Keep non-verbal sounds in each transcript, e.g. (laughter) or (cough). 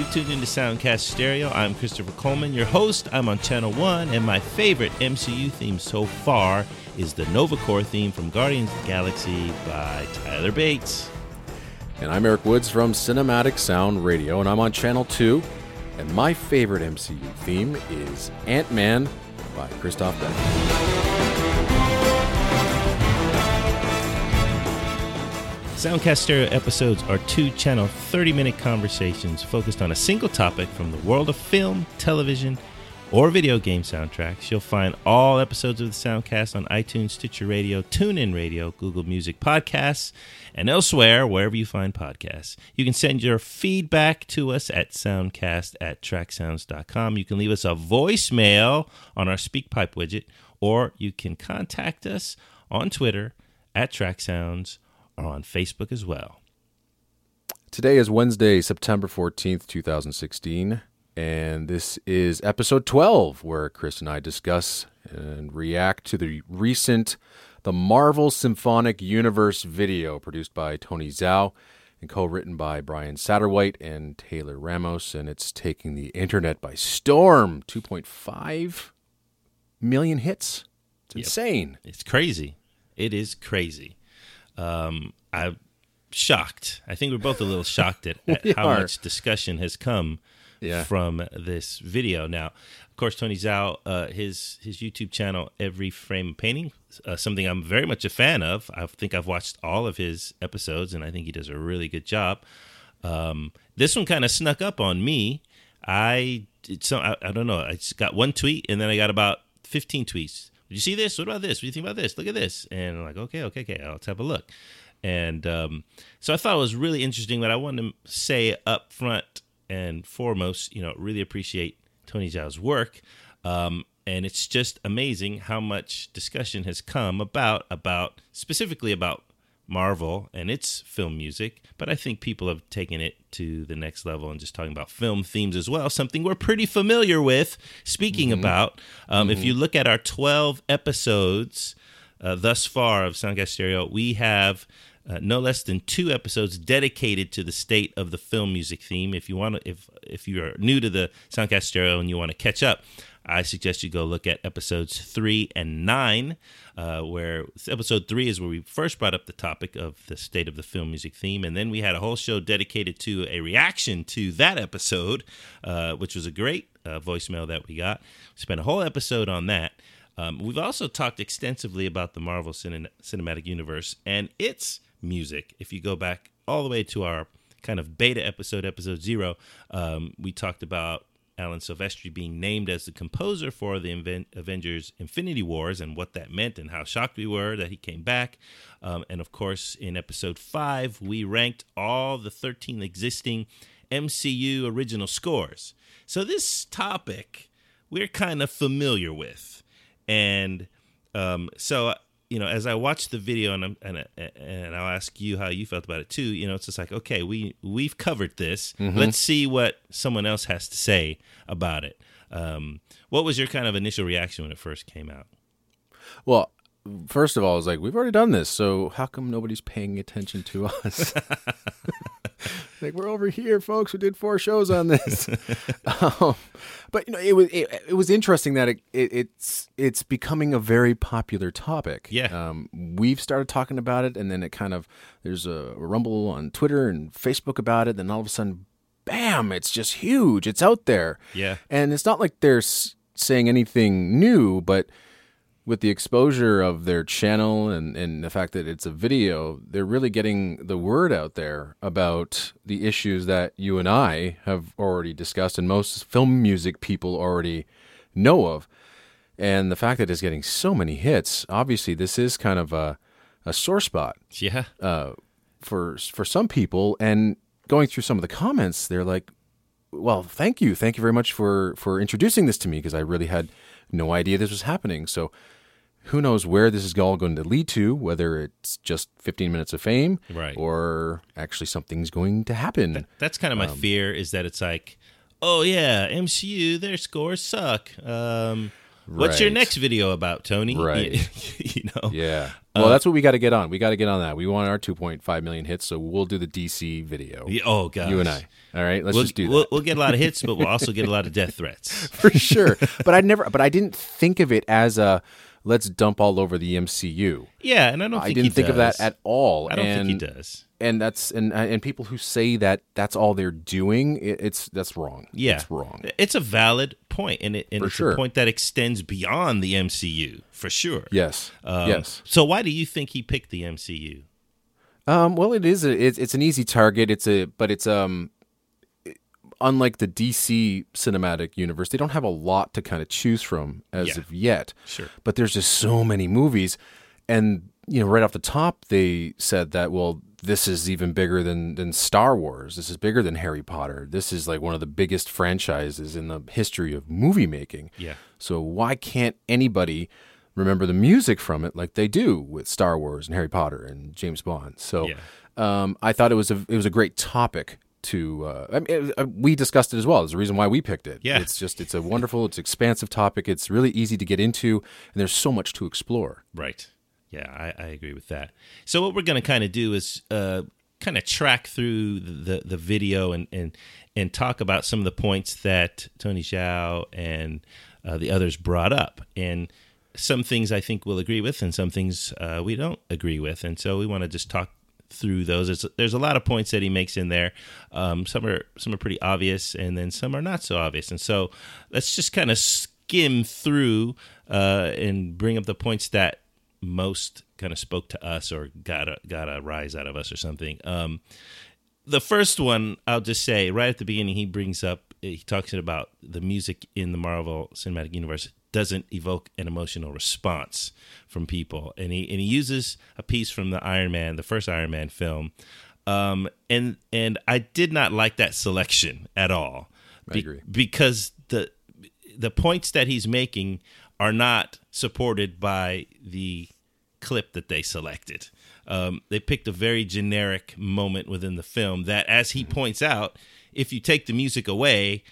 You tuned into Soundcast Stereo. I'm Christopher Coleman, your host. I'm on Channel 1, and my favorite MCU theme so far is the Nova Corps theme from Guardians of the Galaxy by Tyler Bates. And I'm Erik Woods from Cinematic Sound Radio, and I'm on Channel 2. And my favorite MCU theme is Ant Man by Christoph Beck. Soundcast Stereo episodes are two channel 30 minute conversations focused on a single topic from the world of film, television, or video game soundtracks. You'll find all episodes of the Soundcast on iTunes, Stitcher Radio, TuneIn Radio, Google Music Podcasts, and elsewhere wherever you find podcasts. You can send your feedback to us at soundcast at tracksounds.com. You can leave us a voicemail on our SpeakPipe widget, or you can contact us on Twitter at tracksounds or on Facebook as well. Today is Wednesday, September 14th, 2016, and this is episode 12, where Chris and I discuss and react to the recent The Marvel Symphonic Universe video produced by Tony Zhou and co written by Brian Satterwhite and Taylor Ramos, and it's taking the internet by storm 2.5 million hits. It's Yep. insane. It's crazy. It is crazy. Um, I'm shocked. I think we're both a little shocked at, (laughs) at how are. much discussion has come Yeah. from this video. Now, of course, Tony Zhou, uh, his his YouTube channel, Every Frame Painting, uh, something I'm very much a fan of. I think I've watched all of his episodes, and I think he does a really good job. Um, this one kind of snuck up on me. I did some. I, I don't know. I just got one tweet, and then I got about 15 tweets. Did you see this? What about this? What do you think about this? Look at this. And I'm like, okay, okay, okay. Let's have a look. And um, so I thought it was really interesting. But I wanted to say up front and foremost, you know, really appreciate Tony Zhou's work. Um, and it's just amazing how much discussion has come about about specifically about Marvel and its film music, but I think people have taken it to the next level and just talking about film themes as well, something we're pretty familiar with. Speaking about, um, if you look at our 12 episodes uh, thus far of Soundcast Stereo, we have uh, no less than two episodes dedicated to the state of the film music theme. If you want to, if if you are new to the Soundcast Stereo and you want to catch up, I suggest you go look at episodes three and nine, uh, where episode three is where we first brought up the topic of the state of the film music theme, and then we had a whole show dedicated to a reaction to that episode, uh, which was a great uh, voicemail that we got. We spent a whole episode on that. Um, we've also talked extensively about the Marvel cine- Cinematic Universe and its music. If you go back all the way to our kind of beta episode, episode zero, um, we talked about Alan Silvestri being named as the composer for the Inven- Avengers Infinity Wars and what that meant and how shocked we were that he came back. Um, and of course, in episode five, we ranked all the 13 existing MCU original scores. So this topic we're kind of familiar with. And um, so, you know, as I watch the video and, I'm, and and I'll ask you how you felt about it too. You know, it's just like, okay, we we've covered this. Let's see what someone else has to say about it. Um, what was your kind of initial reaction when it first came out? Well, first of all, I was like, we've already done this, so how come nobody's paying attention to us? (laughs) like we're over here, folks. We did four shows on this. (laughs) um, but you know, it was it, it was interesting that it, it it's it's becoming a very popular topic. Yeah. Um, we've started talking about it, and then it kind of there's a rumble on Twitter and Facebook about it. Then all of a sudden, bam! It's just huge. It's out there. Yeah. And it's not like they're saying anything new, but with the exposure of their channel and, and the fact that it's a video, they're really getting the word out there about the issues that you and I have already discussed and most film music people already know of. And the fact that it's getting so many hits, obviously, this is kind of a, a sore spot Yeah. uh, for for some people. And going through some of the comments, they're like, "Well, thank you, thank you very much for for introducing this to me because I really had no idea this was happening." So, who knows where this is all going to lead to? Whether it's just 15 minutes of fame, Right. or actually something's going to happen. That's kind of my fear is that it's like, oh yeah, MCU, their scores suck. Um, What's your next video about, Tony? (laughs) Right. you know. Yeah. Well, that's what we got to get on. We got to get on that. We want our 2.5 million hits, so we'll do the DC video. Yeah, Oh god. You and I. All right, let's We'll, just do that. we'll, we'll get a lot of hits, but we'll also get a lot of (laughs) death threats. for sure. But I never but I didn't think of it as a let's dump all over the MCU. Yeah, and I don't. I Think didn't think of that at all. I don't and, think he does. And that's and and people who say that that's all they're doing, it, it's that's wrong. Yeah, it's wrong. It's a valid point, and, it, and it's sure. a point that extends beyond the MCU for sure. Yes, Um, yes. So why do you think he picked the MCU? Um, well, it is. A, it's it's an easy target. It's a but it's um. Unlike the DC cinematic universe, they don't have a lot to kind of choose from as Yeah. of yet. Sure. But there's just so many movies, and you know, right off the top, they said that well, this is even bigger than than Star Wars. This is bigger than Harry Potter. This is like one of the biggest franchises in the history of movie making. Yeah. So why can't anybody remember the music from it like they do with Star Wars and Harry Potter and James Bond? So Yeah. um, I thought it was a it was a great topic to. Uh, I mean, uh, we discussed it as well. There's a reason why we picked it. Yeah. it's just it's a wonderful, it's expansive topic. It's really easy to get into, and there's so much to explore. Right. Yeah, I, I agree with that. So what we're going to kind of do is uh, kind of track through the, the, the video and, and and talk about some of the points that Tony Zhou and uh, the others brought up, and some things I think we'll agree with, and some things uh, we don't agree with, and so we want to just talk through those. There's, there's a lot of points that he makes in there. Um, some are some are pretty obvious, and then some are not so obvious. And so let's just kind of skim through uh, and bring up the points that most kind of spoke to us or got a got a rise out of us or something. Um, the first one, I'll just say right at the beginning, he brings up he talks about the music in the Marvel Cinematic Universe doesn't evoke an emotional response from people, and he and he uses a piece from the Iron Man, the first Iron Man film, um, and and I did not like that selection at all. I agree. because the the points that he's making are not supported by the clip that they selected. Um, they picked a very generic moment within the film that, as he points out, if you take the music away,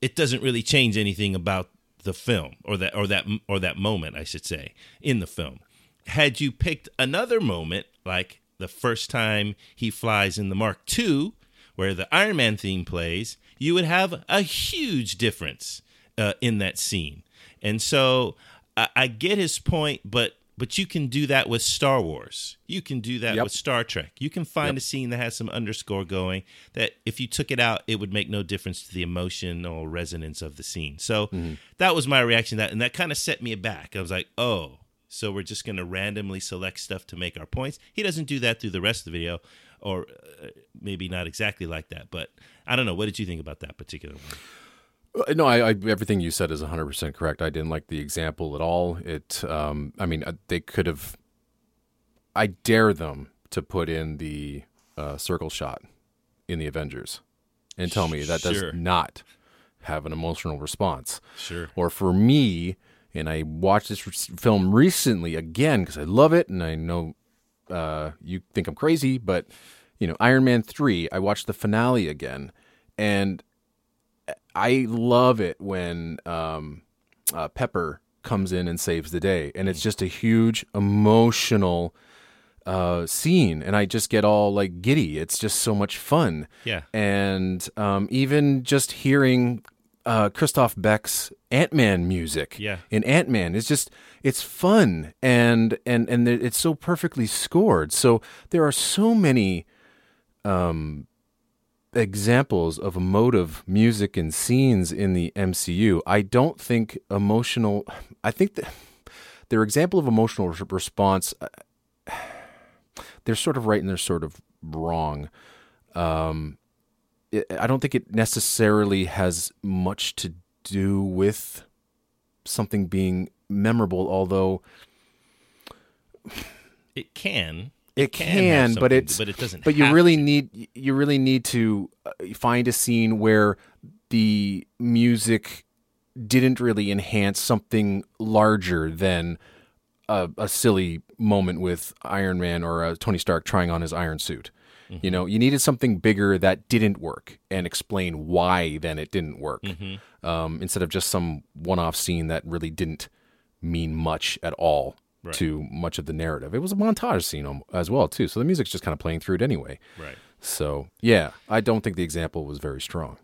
it doesn't really change anything about the film or that or that or that moment, I should say, in the film. Had you picked another moment, like the first time he flies in the Mark II, where the Iron Man theme plays, you would have a huge difference uh, in that scene. And so I, I get his point, but but you can do that with Star Wars. You can do that Yep. with Star Trek. You can find a scene that has some underscore going that if you took it out, it would make no difference to the emotional resonance of the scene. So that was my reaction to that, and that kind of set me back. I was like, oh, so we're just going to randomly select stuff to make our points. He doesn't do that through the rest of the video, or uh, maybe not exactly like that. But I don't know. What did you think about that particular one? Uh, No, I, I everything you said is 100% correct. I didn't like the example at all. It um I mean, uh, they could have I dare them to put in the uh, circle shot in the Avengers and tell me that Sure. does not have an emotional response. Sure. Or for me, and I watched this re- film recently again because I love it and I know uh, you think I'm crazy, but you know, Iron Man 3, I watched the finale again and I love it when um, uh, Pepper comes in and saves the day, and it's just a huge emotional uh, scene, and I just get all like giddy. It's just so much fun, Yeah. and um, even just hearing uh, Christoph Beck's Ant Man music, Yeah. in Ant Man, it's just it's fun, and and and it's so perfectly scored. So there are so many examples of emotive music and scenes in the MCU. I don't think emotional. I think that their example of emotional response. uh, They're sort of right and they're sort of wrong. Um, it, I don't think it necessarily has much to do with something being memorable, although It can. It have can, but it's but it doesn't. But you really to. need you really need to uh, find a scene where the music didn't really enhance something larger than a, a silly moment with Iron Man or uh, Tony Stark trying on his iron suit. Mm-hmm. You know, you needed something bigger that didn't work and explain why then it didn't work, Mm-hmm. um, instead of just some one-off scene that really didn't mean much at all Right. to much of the narrative. It was a montage scene as well too, so the music's just kind of playing through it anyway. Right. So yeah, I don't think the example was very strong.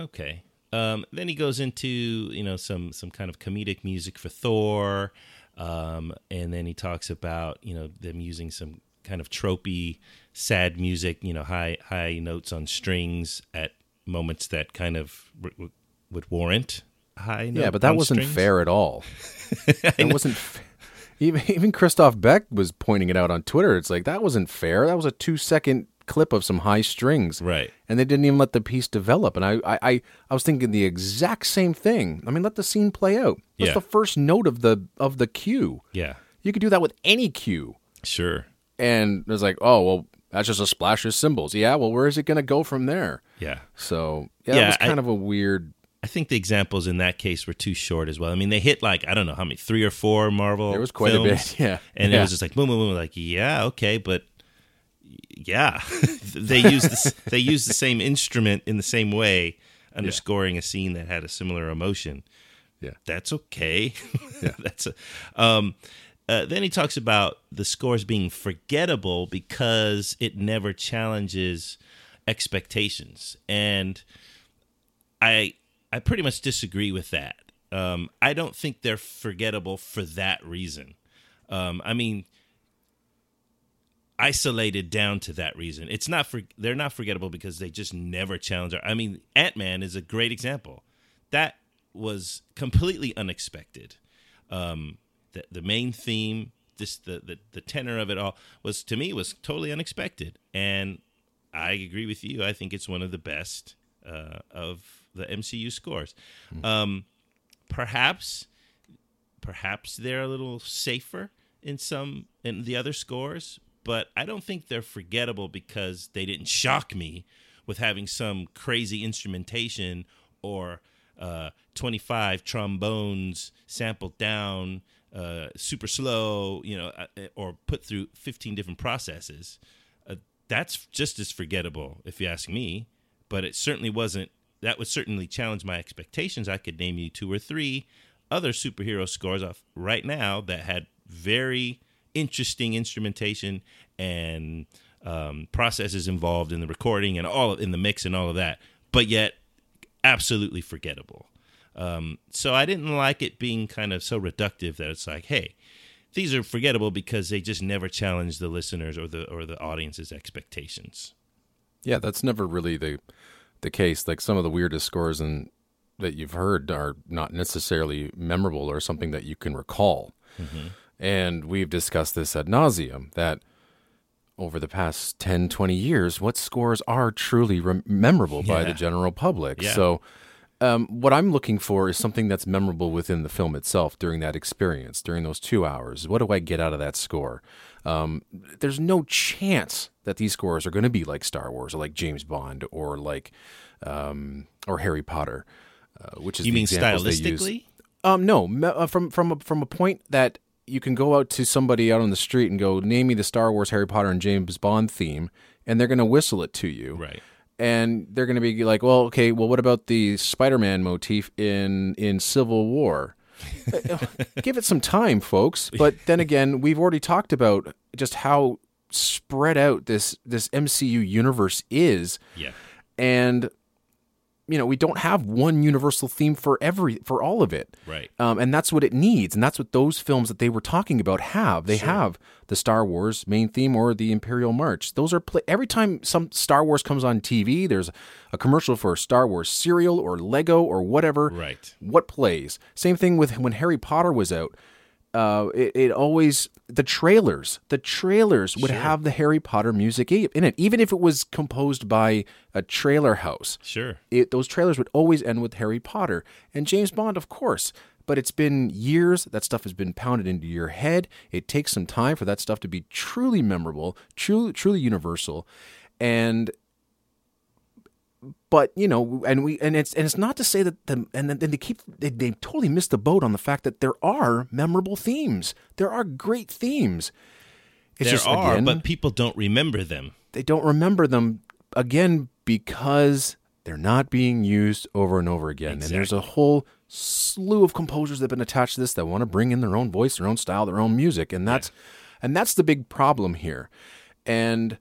Okay. Um, then he goes into you know some some kind of comedic music for Thor, um, and then he talks about you know them using some kind of tropey sad music, you know high high notes on strings at moments that kind of w- would warrant high. Notes. Yeah, but that wasn't strings. fair at all. (laughs) It wasn't. Fa- even (laughs) even Christoph Beck was pointing it out on Twitter. It's like that wasn't fair. That was a two second clip of some high strings, Right. and they didn't even let the piece develop. And I I I, I was thinking the exact same thing. I mean, let the scene play out. That's Yeah. the first note of the of the cue. Yeah. You could do that with any cue. Sure. And it's like, oh well, that's just a splash of cymbals. Yeah, well, where is it going to go from there? Yeah. So yeah, Yeah, it was I- kind of a weird. I think the examples in that case were too short as well. I mean, they hit like I don't know how many, three or four Marvel. There was quite a bit, (laughs) yeah. And Yeah. it was just like boom, boom, boom. Like yeah, okay, but yeah, (laughs) they use the, they used the same instrument in the same way, underscoring a scene that had a similar emotion. Yeah. That's okay. (laughs) Yeah. That's a. Um, uh, then he talks about the scores being forgettable because it never challenges expectations, and I I pretty much disagree with that. Um, I don't think they're forgettable for that reason. Um, I mean, isolated down to that reason. It's not for they're not forgettable because they just never challenge. Our, I mean, Ant Man is a great example. That was completely unexpected. Um, the the main theme, this the, the the tenor of it all was to me was totally unexpected, and I agree with you. I think it's one of the best uh, of the MCU scores. Um, perhaps perhaps they're a little safer in some in the other scores, but I don't think they're forgettable because they didn't shock me with having some crazy instrumentation or uh, 25 trombones sampled down uh, super slow, you know, uh, or put through 15 different processes. Uh, that's just as forgettable, if you ask me. But it certainly wasn't. That would certainly challenge my expectations. I could name you two or three other superhero scores off right now that had very interesting instrumentation and um, processes involved in the recording and all in the mix and all of that, but yet absolutely forgettable. Um, so I didn't like it being kind of so reductive that it's like, hey, these are forgettable because they just never challenge the listeners or the or the audience's expectations. Yeah, that's never really the the case. Like some of the weirdest scores and that you've heard are not necessarily memorable or something that you can recall. And we've discussed this ad nauseum that over the past 10, 20 years, what scores are truly rem- memorable by the general public. Yeah. So, um, what I'm looking for is something that's memorable within the film itself during that experience, during those two hours. What do I get out of that score? Um, there's no chance that these scores are going to be like Star Wars or like James Bond or like um, or Harry Potter, uh, which is You the mean examples they use. stylistically? Um, no, uh, from from a, from a point that you can go out to somebody out on the street and go, name me the Star Wars, Harry Potter, and James Bond theme, and they're going to whistle it to you, Right. and they're going to be like, well, okay, well, what about the Spider-Man motif in in Civil War? Uh, Give it some time, folks. (laughs) But then again, we've already talked about just how spread out this this MCU universe is, Yeah. and you know we don't have one universal theme for every for all of it. Right. um, and that's what it needs and that's what those films that they were talking about have. They have the star wars main theme or the imperial march. Those are play- every time some star wars comes on tv there's a commercial for star wars cereal or lego or whatever. Right. what plays? Same thing with when harry potter was out uh, it, it always the trailers the trailers would have the harry potter music in it even if it was composed by a trailer house Sure. it, those trailers would always end with Harry Potter and James Bond, of course. But it's been years. That stuff has been pounded into your head. It takes some time for that stuff to be truly memorable, truly, truly universal, and. But you know, and we and it's and it's not to say that the and then they keep they, they totally missed the boat on the fact that there are memorable themes. There are great themes. It's there just are, again, but people don't remember them. they don't remember them again because they're not being used over and over again. And there's a whole slew of composers that have been attached to this that want to bring in their own voice, their own style, their own music, and that's and that's the big problem here. And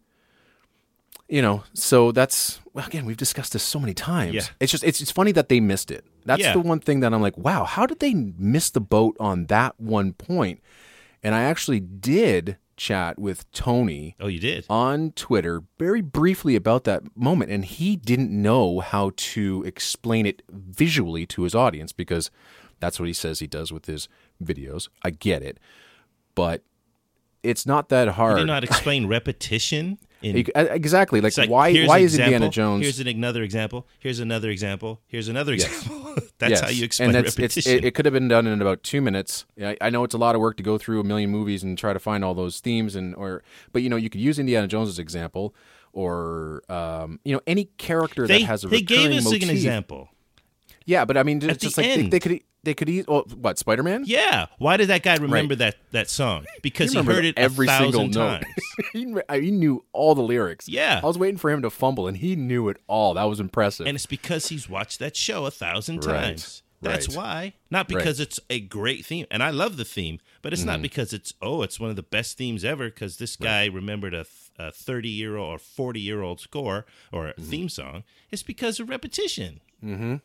you know, so that's well, again, we've discussed this so many times. Yeah. It's just it's it's funny that they missed it. That's Yeah. the one thing that I'm like, wow, how did they miss the boat on that one point? And I actually did chat with Tony Oh, you did. on Twitter very briefly about that moment, and he didn't know how to explain it visually to his audience because that's what he says he does with his videos. I get it, but it's not that You hard. did not (laughs) explain repetition. In, uh, exactly, like, like, why? Why is Indiana Jones? Here's an, another example. Here's another example. Here's another example. (laughs) That's Yes. how you explain and repetition. it, it could have been done in about two minutes. I, I know it's a lot of work to go through a million movies and try to find all those themes, and or but you know you could use Indiana Jones as example, or um, you know any character they that has a they gave recurring us motif. an example. Yeah, but I mean, just the like they, they could they could eat. Well, what Spider Man? Yeah. Why did that guy remember that that song? Because he, heard it every a single thousand note. times. (laughs) he, he knew all the lyrics. Yeah. I was waiting for him to fumble, and he knew it all. That was impressive. and it's because he's watched that show a thousand Right. times. That's Right. why. Not because it's a great theme, and I love the theme, but it's Mm-hmm. not because it's oh, it's one of the best themes ever. Because this guy remembered a, a thirty-year-old or forty-year-old score or Mm-hmm. theme song. It's because of repetition. Mm-hmm.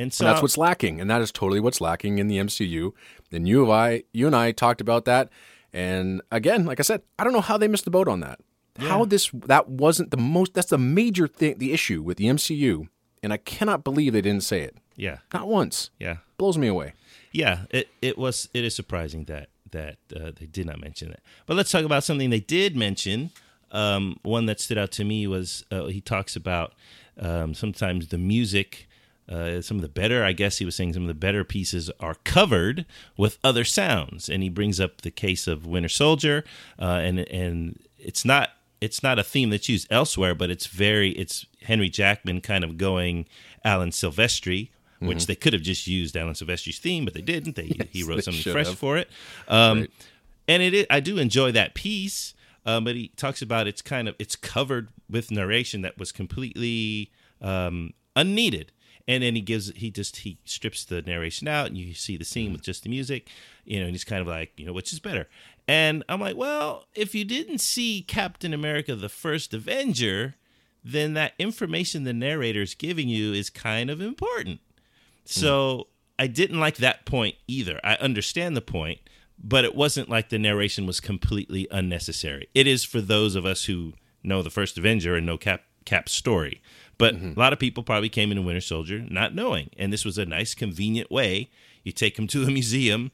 And so And that's what's lacking, and that is totally what's lacking in the MCU. And you and I, you and I talked about that. And again, like I said, I don't know how they missed the boat on that. How this that wasn't the most. That's the major thing, the issue with the MCU, and I cannot believe they didn't say it. yeah, Not once. yeah, Blows me away. yeah. It it was it is surprising that that uh, they did not mention that. But let's talk about something they did mention. Um, one that stood out to me was uh, he talks about um, sometimes the music. Uh, some of the better, I guess he was saying, some of the better pieces are covered with other sounds, and he brings up the case of Winter Soldier, uh, and and it's not it's not a theme that's used elsewhere, but it's very it's Henry Jackman kind of going Alan Silvestri, which they could have just used Alan Silvestri's theme, but they didn't. They (laughs) he wrote they something fresh have. for it, um, and it is, I do enjoy that piece. Um, but he talks about it's kind of it's covered with narration that was completely um, unneeded, and then he gives he just he strips the narration out, and you see the scene mm. with just the music, you know, and he's kind of like you know which is better. And I'm like, well, if you didn't see Captain America: The First Avenger, then that information the narrator's giving you is kind of important. Mm. So I didn't like that point either. I understand the point, but it wasn't like the narration was completely unnecessary. It is for those of us who know the first Avenger and know Cap Cap's story. But a lot of people probably came into Winter Soldier not knowing, and this was a nice, convenient way. You take them to a (laughs) museum,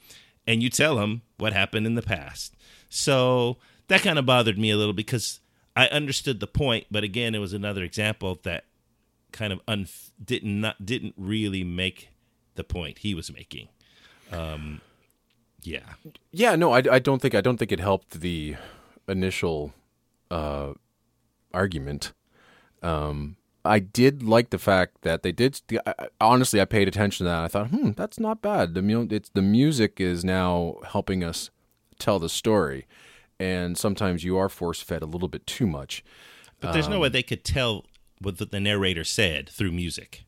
and you tell them what happened in the past. So that kind of bothered me a little because I understood the point, but again, it was another example that kind of un- didn't not didn't really make the point he was making. Um, yeah, Yeah, no, I, I don't think I don't think it helped the initial uh, argument. Um, I did like the fact that they did. Honestly, I paid attention to that. I thought, hmm, that's not bad. The mu- it's the music is now helping us tell the story, and sometimes you are force fed a little bit too much. but there's no way they could tell what the, the narrator said through music.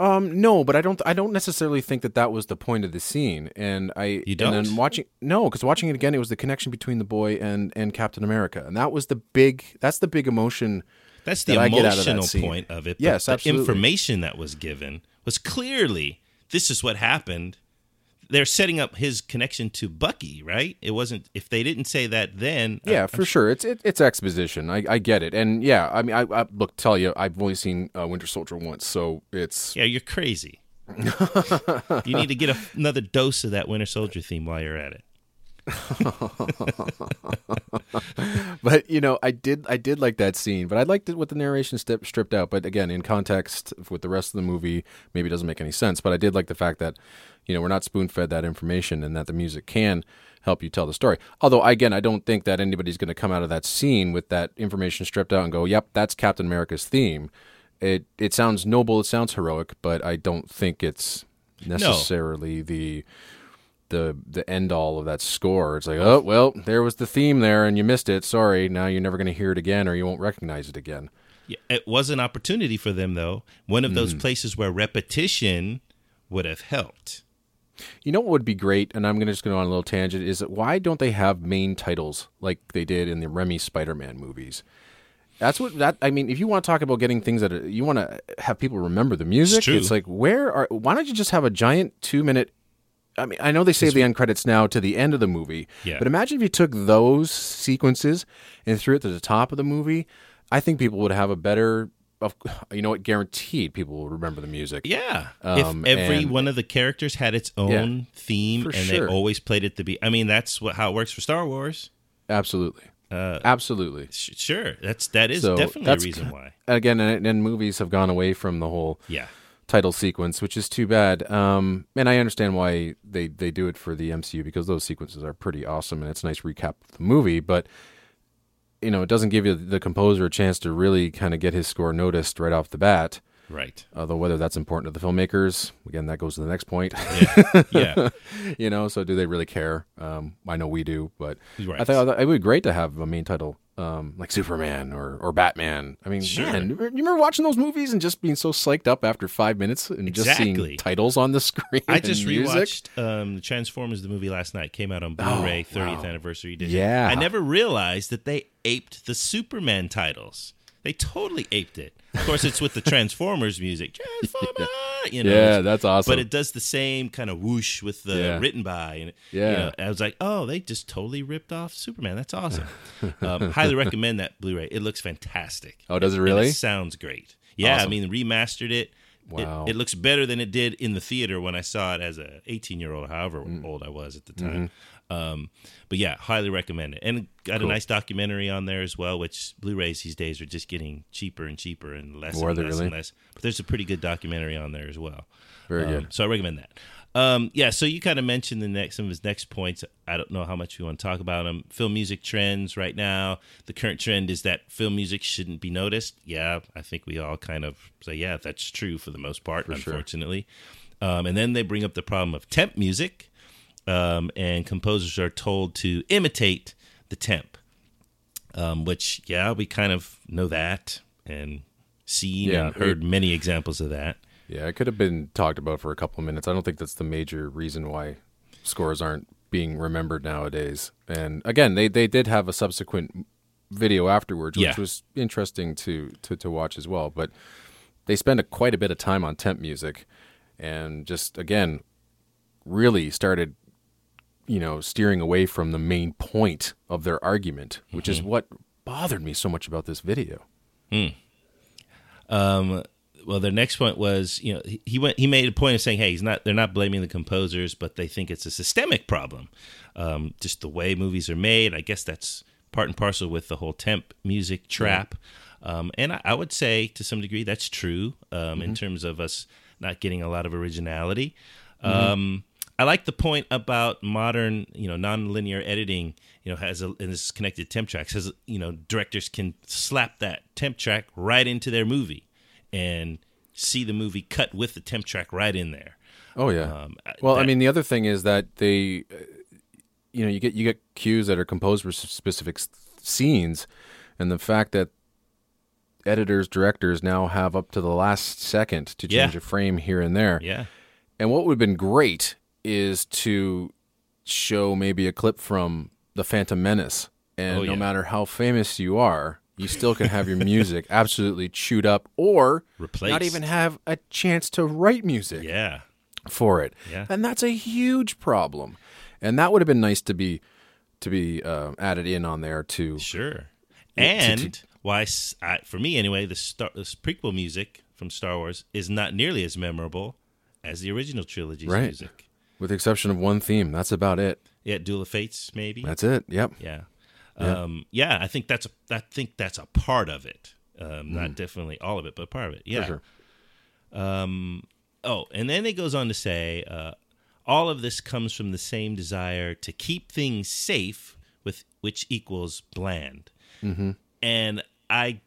Um, no, but I don't. I don't necessarily think that that was the point of the scene. And I You don't? then watching no, because watching it again, it was the connection between the boy and and Captain America, and that was the big. That's the big emotion. That's the that out of that emotional point of it. but Yes, the absolutely. information that was given was clearly this is what happened. They're setting up his connection to Bucky, right? It wasn't if they didn't say that then. Yeah, I- for sure. It's it, it's exposition. I, I get it, and yeah, I mean, I, I look tell you, I've only seen uh, Winter Soldier once, so it's yeah, you're crazy. (laughs) you need to get a, another dose of that Winter Soldier theme while you're at it. But you know, I did I did like that scene, but I liked it with the narration stip, stripped out. But again, in context with the rest of the movie, maybe it doesn't make any sense. But I did like the fact that you know we're not spoon fed that information, and that the music can help you tell the story. Although again, I don't think that anybody's going to come out of that scene with that information stripped out and go, "Yep, that's Captain America's theme." It it sounds noble, it sounds heroic, but I don't think it's necessarily the the the end all of that score. It's like, oh well, there was the theme there, and you missed it. Sorry, now you're never going to hear it again, or you won't recognize it again. Yeah, it was an opportunity for them, though. One of those hmm. places where repetition would have helped. You know what would be great, and I'm gonna just go on a little tangent. Is that why don't they have main titles like they did in the Raimi Spider-Man movies? That's what that. I mean, if you want to talk about getting things that are, you want to have people remember the music, It's true. like where are? Why don't you just have a giant two-minute? I mean, I know they save the end credits now to the end of the movie, Yeah. but imagine if you took those sequences and threw it to the top of the movie. I think people would have a better. Of you know what? Guaranteed, people will remember the music. Yeah. Um, if every and- one of the characters had its own theme and sure. they always played it to be I mean that's what how it works for Star Wars. Absolutely, Uh, absolutely. sh- sure. That's that is So definitely that's a reason why. again, and, and movies have gone away from the whole Yeah. Title sequence, which is too bad. Um, and I understand why they, they do it for the MCU because those sequences are pretty awesome and it's a nice recap of the movie. But you know, it doesn't give you the composer a chance to really kind of get his score noticed right off the bat. Right. Although whether that's important to the filmmakers, again, that goes to the next point. Yeah. yeah. (laughs) you know, so do they really care? Um, I know we do, but Right. I thought it would be great to have a main title um, like Superman or, or Batman. I mean, Sure. man, you remember watching those movies and just being so psyched up after five minutes and just seeing titles on the (laughs) screen? I just music? rewatched um, the Transformers the movie last night. Came out on Blu-ray, Oh, 30th wow. anniversary edition. Yeah. I never realized that they aped the Superman titles. They totally aped it. Of course, it's with the (laughs) Transformers music. Transformer, you know. Yeah, that's awesome. But it does the same kind of whoosh with the Yeah. written by, and Yeah. you know, I was like, oh, they just totally ripped off Superman. That's awesome. (laughs) um, highly recommend that Blu-ray. It looks fantastic. Oh, does it really? it sounds great. Yeah, Awesome. I mean, remastered it. It- Wow. It, looks better than it did in the theater when I saw it as a 18 year old, however Mm. old I was at the Mm-hmm. time. Um, but yeah, highly recommend it. And got Cool. a nice documentary on there as well, which Blu-rays these days are just getting cheaper and cheaper and less are and less really? and less. But there's a pretty good documentary on there as well. Very Um, good. So I recommend that. Um, yeah, so you kind of mentioned the next some of his next points. I don't know how much we want to talk about them. Film music trends right now. The current trend is that film music shouldn't be noticed. Yeah, I think we all kind of say, yeah, that's true for the most part, sure. unfortunately. Um, and then they bring up the problem of temp music, um, and composers are told to imitate the temp, um, which yeah, we kind of know that and seen Yeah, and heard many examples of that. Yeah, it could have been talked about for a couple of minutes. I don't think that's the major reason why scores aren't being remembered nowadays. And again, they, they did have a subsequent video afterwards, which Yeah. was interesting to, to, to watch as well. But they spend a, quite a bit of time on temp music and just, again, really started, you know, steering away from the main point of their argument, which is what bothered me so much about this video. Um, well, their next point was, you know, he- he went. He made a point of saying, "Hey, he's not. They're not blaming the composers, but they think it's a systemic problem. Um, just the way movies are made. I guess that's part and parcel with the whole temp music trap. Um, and I, I would say, to some degree, that's true um, in terms of us not getting a lot of originality. Um, I like the point about modern, you know, non-linear editing. You know, has a and this is connected to temp tracks. Has you know, directors can slap that temp track right into their movie and see the movie cut with the temp track right in there. Oh yeah. Um, well, I mean, the other thing is that they, uh, you know, you get you get cues that are composed for specific scenes, and the fact that editors, directors now have up to the last second to Yeah. change a frame here and there. Yeah, And what would have been great is to show maybe a clip from The Phantom Menace, and Oh, no matter how famous you are. You still can have your (laughs) music absolutely chewed up, or Replaced. not even have a chance to write music yeah, for it. Yeah. And that's a huge problem. And that would have been nice to be to be uh, added in on there too. sure. Yeah, to- And why, I for me anyway, the Star this prequel music from Star Wars is not nearly as memorable as the original trilogy's Right. music. With the exception of one theme. That's about it. Yeah, Duel of Fates, maybe. That's it. Yep. Yeah. Yeah. Um, yeah, I think that's a, I think that's a part of it. Um, Mm. not definitely all of it, but part of it. Yeah. sure. Um, oh, and then it goes on to say, uh, all of this comes from the same desire to keep things safe, with which equals bland. Mm-hmm. And I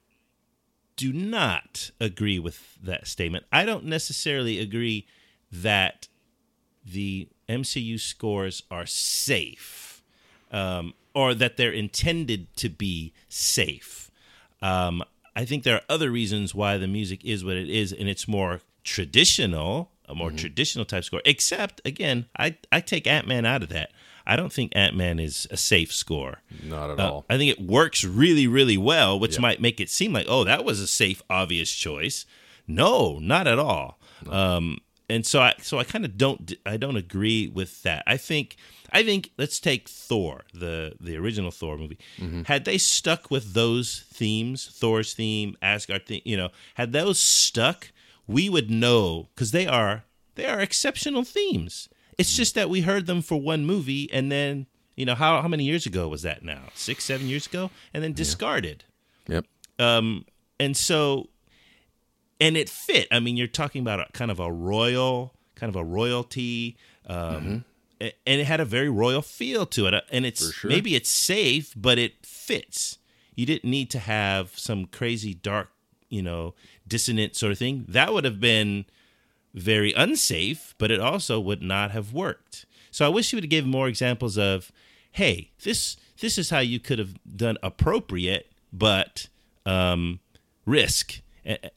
do not agree with that statement. I don't necessarily agree that the MCU scores are safe um, or that they're intended to be safe. Um, I think there are other reasons why the music is what it is, and it's more traditional a more traditional type score. Except again, I I take Ant Man out of that. I don't think Ant Man is a safe score. Not at Uh, all. I think it works really, really well, which might make it seem like, oh, that was a safe, obvious choice. No, not at all. Um, and so I, so I kind of don't, I don't agree with that. I think, I think, let's take Thor, the the original Thor movie. Had they stuck with those themes, Thor's theme, Asgard theme, you know, had those stuck, we would know because they are they are exceptional themes. It's just that we heard them for one movie and then you know how how many years ago was that now? Six, seven years ago, and then discarded. Yep. Um, and so, and it fit. I mean, you're talking about a kind of a royal, kind of a royalty, um, a- and it had a very royal feel to it. Uh, And it's sure. maybe it's safe, but it fits. You didn't need to have some crazy dark, you know, dissonant sort of thing. That would have been very unsafe, but it also would not have worked. So I wish you would give more examples of, hey, this this is how you could have done appropriate, but um, risk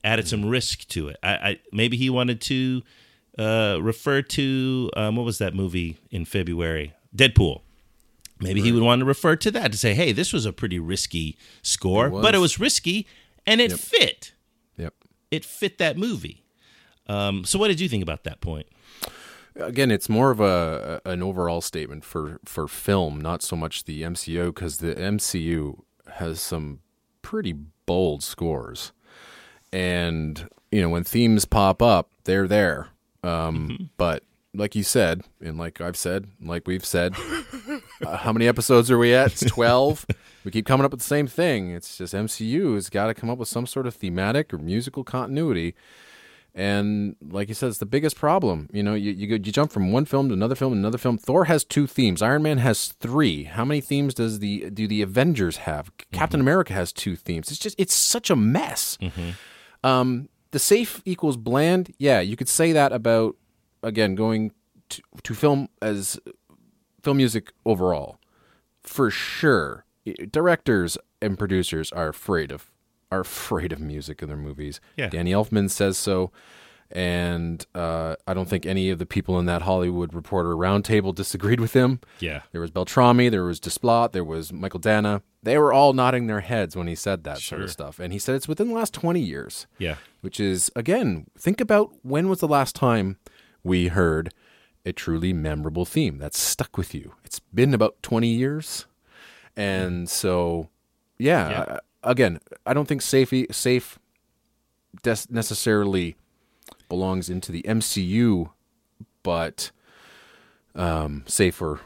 added some risk to it. I, I maybe he wanted to uh, refer to um, what was that movie in February? Deadpool. Maybe he would want to refer to that to say, hey, this was a pretty risky score, It but it was risky and it fit. Yep. It fit that movie. Um, so what did you think about that point? Again, it's more of a an overall statement for for film, not so much the MCU, because the MCU has some pretty bold scores, and you know when themes pop up, they're there. Um, But like you said, and like I've said, like we've said, (laughs) uh, how many episodes are we at? It's twelve. we keep coming up with the same thing. It's just MCU has got to come up with some sort of thematic or musical continuity. And like you said, it's the biggest problem. You know, you you, go, you jump from one film to another film, to another film. Thor has two themes. Iron Man has three. How many themes does the do the Avengers have? Captain America has two themes. It's just it's such a mess. Um, the safe equals bland. Yeah, you could say that about again going to, to film as film music overall, for sure. Directors and producers are afraid of are afraid of music in their movies. Yeah. Danny Elfman says so, and uh, I don't think any of the people in that Hollywood Reporter roundtable disagreed with him. Yeah. There was Beltrami, there was Desplat, there was Mychael Danna. They were all nodding their heads when he said that sort of stuff, and he said it's within the last twenty years Yeah. which is again think about when was the last time we heard a truly memorable theme that stuck with you it's been about 20 years and so yeah, Yeah. I- again i don't think safe safe des- necessarily belongs into the mcu but um safer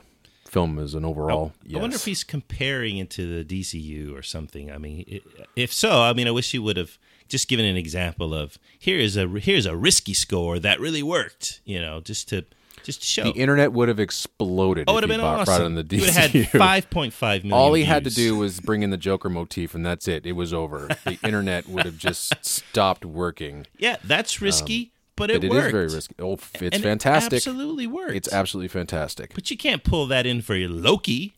film as an overall yes. I wonder if he's comparing it to the DCU or something. I mean, i if so, I mean, I wish he would have just given an example of here is a here's a risky score that really worked. You know, just to just to show. the internet would have exploded oh, it would have been brought, awesome. brought in the He would have DCU. had five point five million. All he had to do was bring in the Joker motif, and that's it. It was over. The (laughs) internet would have just stopped working. Yeah, that's um, risky, but it But it worked. is very risky. Oh, it's And it fantastic. absolutely worked. It's absolutely fantastic. but you can't pull that in for your Loki,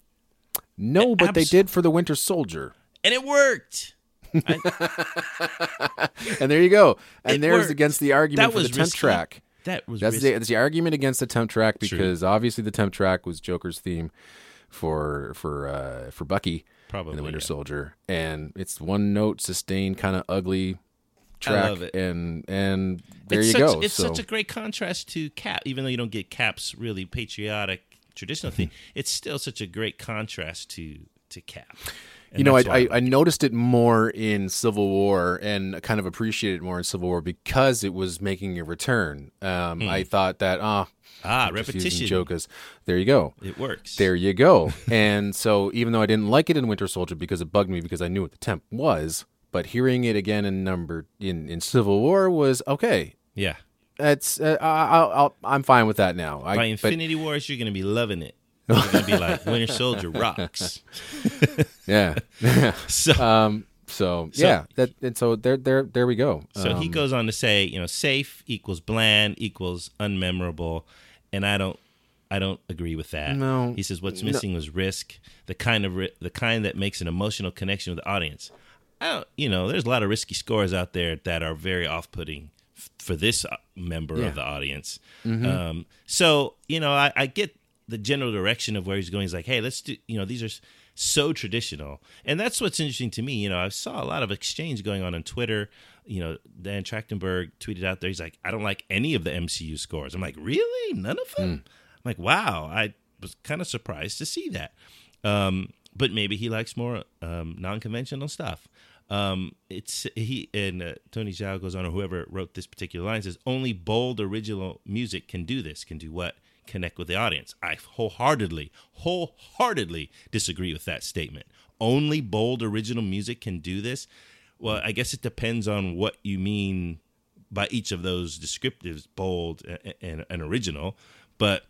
No, but they did for the Winter Soldier, and it worked. (laughs) and there you go. And It there's worked. against the argument That for the temp risky. track. That was That's risky. the, that's the argument against the temp track True. because obviously the temp track was Joker's theme for for uh, for Bucky Probably, in the Winter yeah. Soldier, and it's one note sustained, kind of ugly track, love it. and and there it's you such, go. It's so. such a great contrast to Cap, even though you don't get Cap's really patriotic traditional thing. (laughs) It's still such a great contrast to to Cap. And you know, I, I, I noticed it more in Civil War and kind of appreciated it more in Civil War because it was making a return. Um, I thought that ah, ah repetition. Jokas. There you go. It works. There you go. (laughs) and so, even though I didn't like it in Winter Soldier because it bugged me because I knew what the temp was, but hearing it again in number in, in Civil War was okay. Yeah. That's uh, I, I'll, I'll, I'm fine with that now. I, By but- Infinity Wars, you're gonna be loving it. You're gonna be like Winter Soldier rocks. (laughs) yeah. (laughs) So um. So, So- yeah. That and so there there there we go. So he Um, goes on to say, you know, safe equals bland equals unmemorable, and I don't, I don't agree with that. No. he says what's No. missing was risk, the kind of ri- the kind that makes an emotional connection with the audience. I don't, you know, there's a lot of risky scores out there that are very off-putting f- for this uh, member Yeah. of the audience. Um, so you know, I, I get the general direction of where he's going. He's like, hey, let's do. You know, these are so traditional, and that's what's interesting to me. You know, I saw a lot of exchange going on on Twitter. You know, Dan Trachtenberg tweeted out there. He's like, I don't like any of the MCU scores. I'm like, really? None of them? I'm like, wow. I was kind of surprised to see that. Um, but maybe he likes more um, non-conventional stuff. Um, it's he and uh, Tony Zhou goes on, or whoever wrote this particular line says only bold original music can do this. Can do what? Connect with the audience. I wholeheartedly, wholeheartedly disagree with that statement. Only bold original music can do this. Well, I guess it depends on what you mean by each of those descriptives, bold and, and, and original. But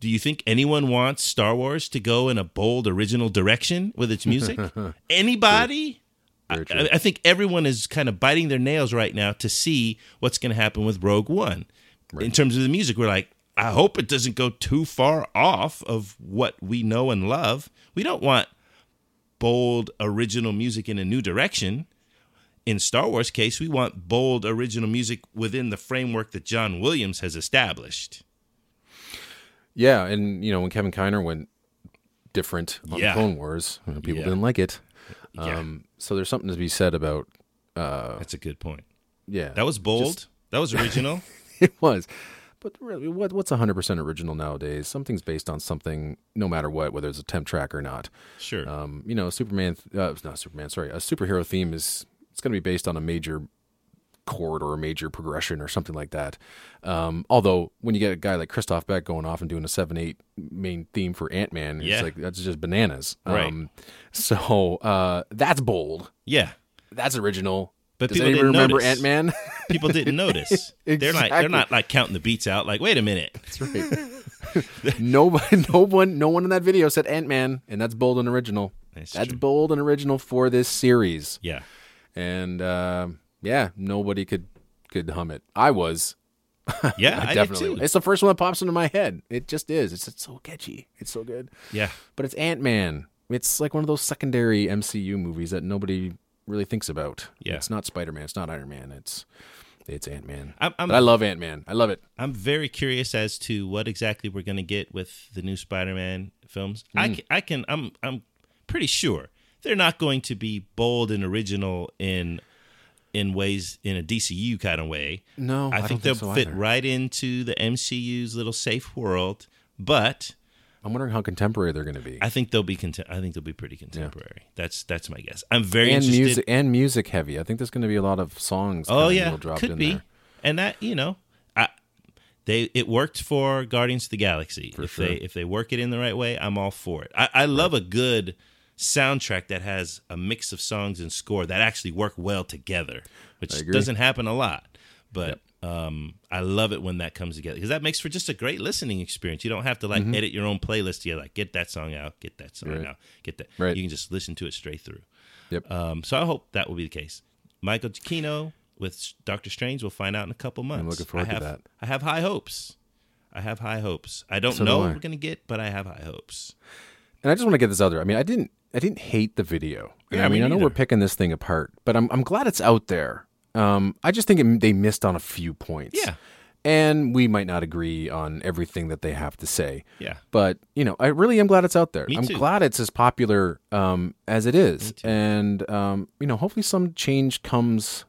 do you think anyone wants Star Wars to go in a bold, original direction with its music? (laughs) Anybody? I, I think everyone is kind of biting their nails right now to see what's going to happen with Rogue One. In terms of the music, we're like, I hope it doesn't go too far off of what we know and love. We don't want bold, original music in a new direction. In Star Wars case, we want bold, original music within the framework that John Williams has established. Yeah, and you know when Kevin Kiner went different on Yeah. Clone Wars, you know, people Yeah. didn't like it. Yeah. Um, so there's something to be said about That's a good point. yeah. That was bold. that was original. (laughs) it was. But really, what, what's 100% original nowadays? Something's based on something, no matter what, whether it's a temp track or not. Sure. Um, you know, Superman, uh, not Superman, sorry, a superhero theme is it's going to be based on a major chord or a major progression or something like that. Um, although when you get a guy like Christoph Beck going off and doing a seven eight main theme for Ant Man, Yeah. it's like that's just bananas. Right. Um, so uh, that's bold. yeah. That's original. But Does people didn't remember. Ant Man? (laughs) People didn't (laughs) notice. They're like they're not like counting the beats out. Like, wait a minute. That's right. (laughs) Nobody, no one, no one in that video said Ant Man, and that's bold and original. That's That's bold and original for this series. Yeah. And uh, yeah, nobody could could hum it. I was. Yeah, I, definitely. did too. It's the first one that pops into my head. It just is. It's, it's so catchy. It's so good. Yeah. But it's Ant Man. It's like one of those secondary MCU movies that nobody really thinks about. Yeah. It's not Spider Man. It's not Iron Man. It's it's Ant Man. I'm I'm, But I love Ant Man. I love it. I'm very curious as to what exactly we're going to get with the new Spider-Man films. I, Mm. can, I can I'm I'm pretty sure they're not going to be bold and original in in ways in a DCU kind of way. No, I, I think they'll think so fit either. right into the MCU's little safe world, but I'm wondering how contemporary they're going to be. I think they'll be contem- I think they'll be pretty contemporary. That's that's my guess. I'm very and interested. music and music heavy. I think there's going to be a lot of songs. Oh yeah, could in be, there. and that you know, I they it worked for Guardians of the Galaxy. if sure. they if they work it in the right way, I'm all for it. I, I love a good soundtrack that has a mix of songs and score that actually work well together, which doesn't happen a lot. But um, I love it when that comes together because that makes for just a great listening experience. You don't have to like edit your own playlist. You like get that song out, get that song Mm-hmm. Right. out, get that. Right. You can just listen to it straight through. Yep. Um, so I hope that will be the case. Michael Giacchino with Doctor Strange, we'll find out in a couple months. I'm looking forward I to that. I have high hopes. I have high hopes. I don't So know do what I. we're gonna get, but I have high hopes. And I just want to get this out there. I mean, I didn't I didn't hate the video. Yeah, I me mean, I know we're picking this thing apart, but I'm I'm glad it's out there. Um, I just think it, they missed on a few points. Yeah. And we might not agree on everything that they have to say. Yeah. But, you know, I really am glad it's out there. Me I'm too. glad it's as popular um, as it is. And, um, you know, hopefully some change comes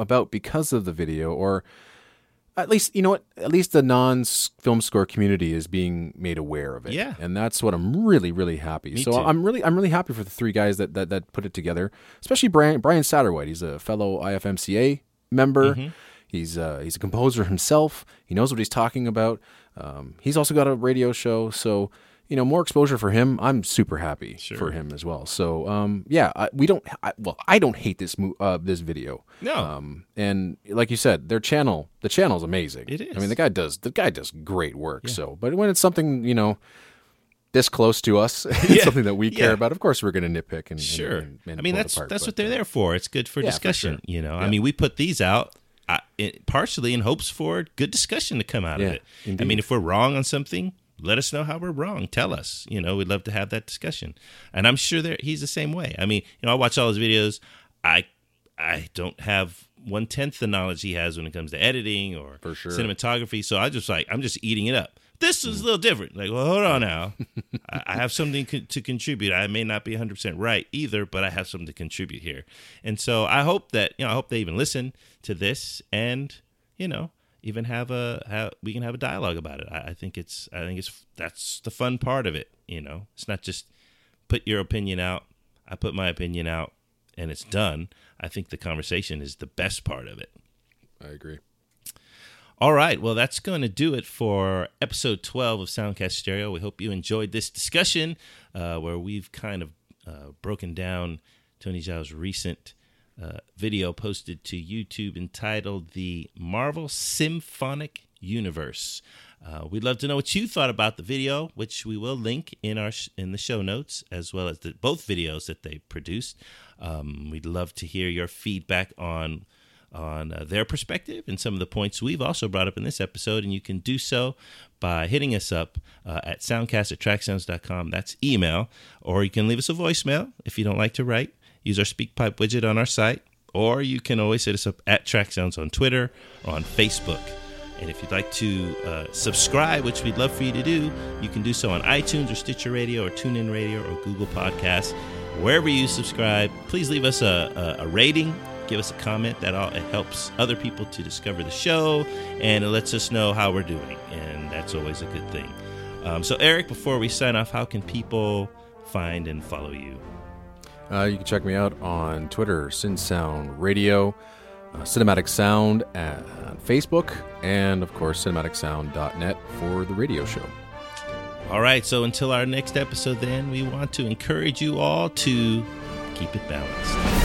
about because of the video or at least, you know what, at least the non film score community is being made aware of it. Yeah. And that's what I'm really, really happy. Me so too. I'm really, I'm really happy for the three guys that, that, that put it together, especially Brian, Brian Satterwhite. He's a fellow IFMCA member. Mm-hmm. He's uh, he's a composer himself. He knows what he's talking about. Um, he's also got a radio show, so you know more exposure for him. I'm super happy for him as well. So um, yeah, I, we don't. I, well, I don't hate this mo- uh, this video. No. Um, and like you said, their channel, the channel's amazing. It is. I mean, the guy does the guy does great work. So, but when it's something you know this close to us, (laughs) it's Yeah. something that we care Yeah. about. Of course, we're going to nitpick and and- Sure. and- and I mean, that's apart, that's but, what they're uh, there for. It's good for yeah, for discussion. sure. You know, I mean, we put these out uh, it, partially in hopes for good discussion to come out Yeah, of it. I mean, if we're wrong on something, let us know how we're wrong. Tell us. You know, we'd love to have that discussion. And I'm sure that he's the same way. I mean, you know, I watch all his videos. I I don't have one tenth the knowledge he has when it comes to editing or For sure. cinematography. So I just like I'm just eating it up. This is a mm. little different. Like, well, hold on now. I I have something co- to contribute. I may not be 100 percent right either, but I have something to contribute here. And so I hope that you know I hope they even listen to this and you know even have a have, we can have a dialogue about it. I, I think it's I think it's that's the fun part of it. You know, it's not just put your opinion out. I put my opinion out, and it's done. I think the conversation is the best part of it. I agree. All right, well, that's going to do it for episode 12 of Soundcast Stereo. We hope you enjoyed this discussion uh, where we've kind of uh, broken down Tony Zhou's recent uh, video posted to YouTube entitled The Marvel Symphonic Universe. Uh, we'd love to know what you thought about the video, which we will link in our sh- in the show notes, as well as the, both videos that they produced. Um, we'd love to hear your feedback on on uh, their perspective and some of the points we've also brought up in this episode. And you can do so by hitting us up uh, at soundcast at tracksounds.com. That's email. Or you can leave us a voicemail if you don't like to write. Use our SpeakPipe widget on our site. Or you can always hit us up at Tracksounds on Twitter or on Facebook. And if you'd like to uh, subscribe, which we'd love for you to do, you can do so on iTunes or Stitcher Radio or TuneIn Radio or Google Podcasts. Wherever you subscribe, please leave us a, a, a rating give us a comment. That all, it helps other people to discover the show, and it lets us know how we're doing, and that's always a good thing. Um, so, Erik, before we sign off, how can people find and follow you? Uh, you can check me out on Twitter, Sin Sound Radio, uh, Cinematic Sound uh, on Facebook, and of course, cinematicsound.net for the radio show. All right, so until our next episode, then, we want to encourage you all to keep it balanced.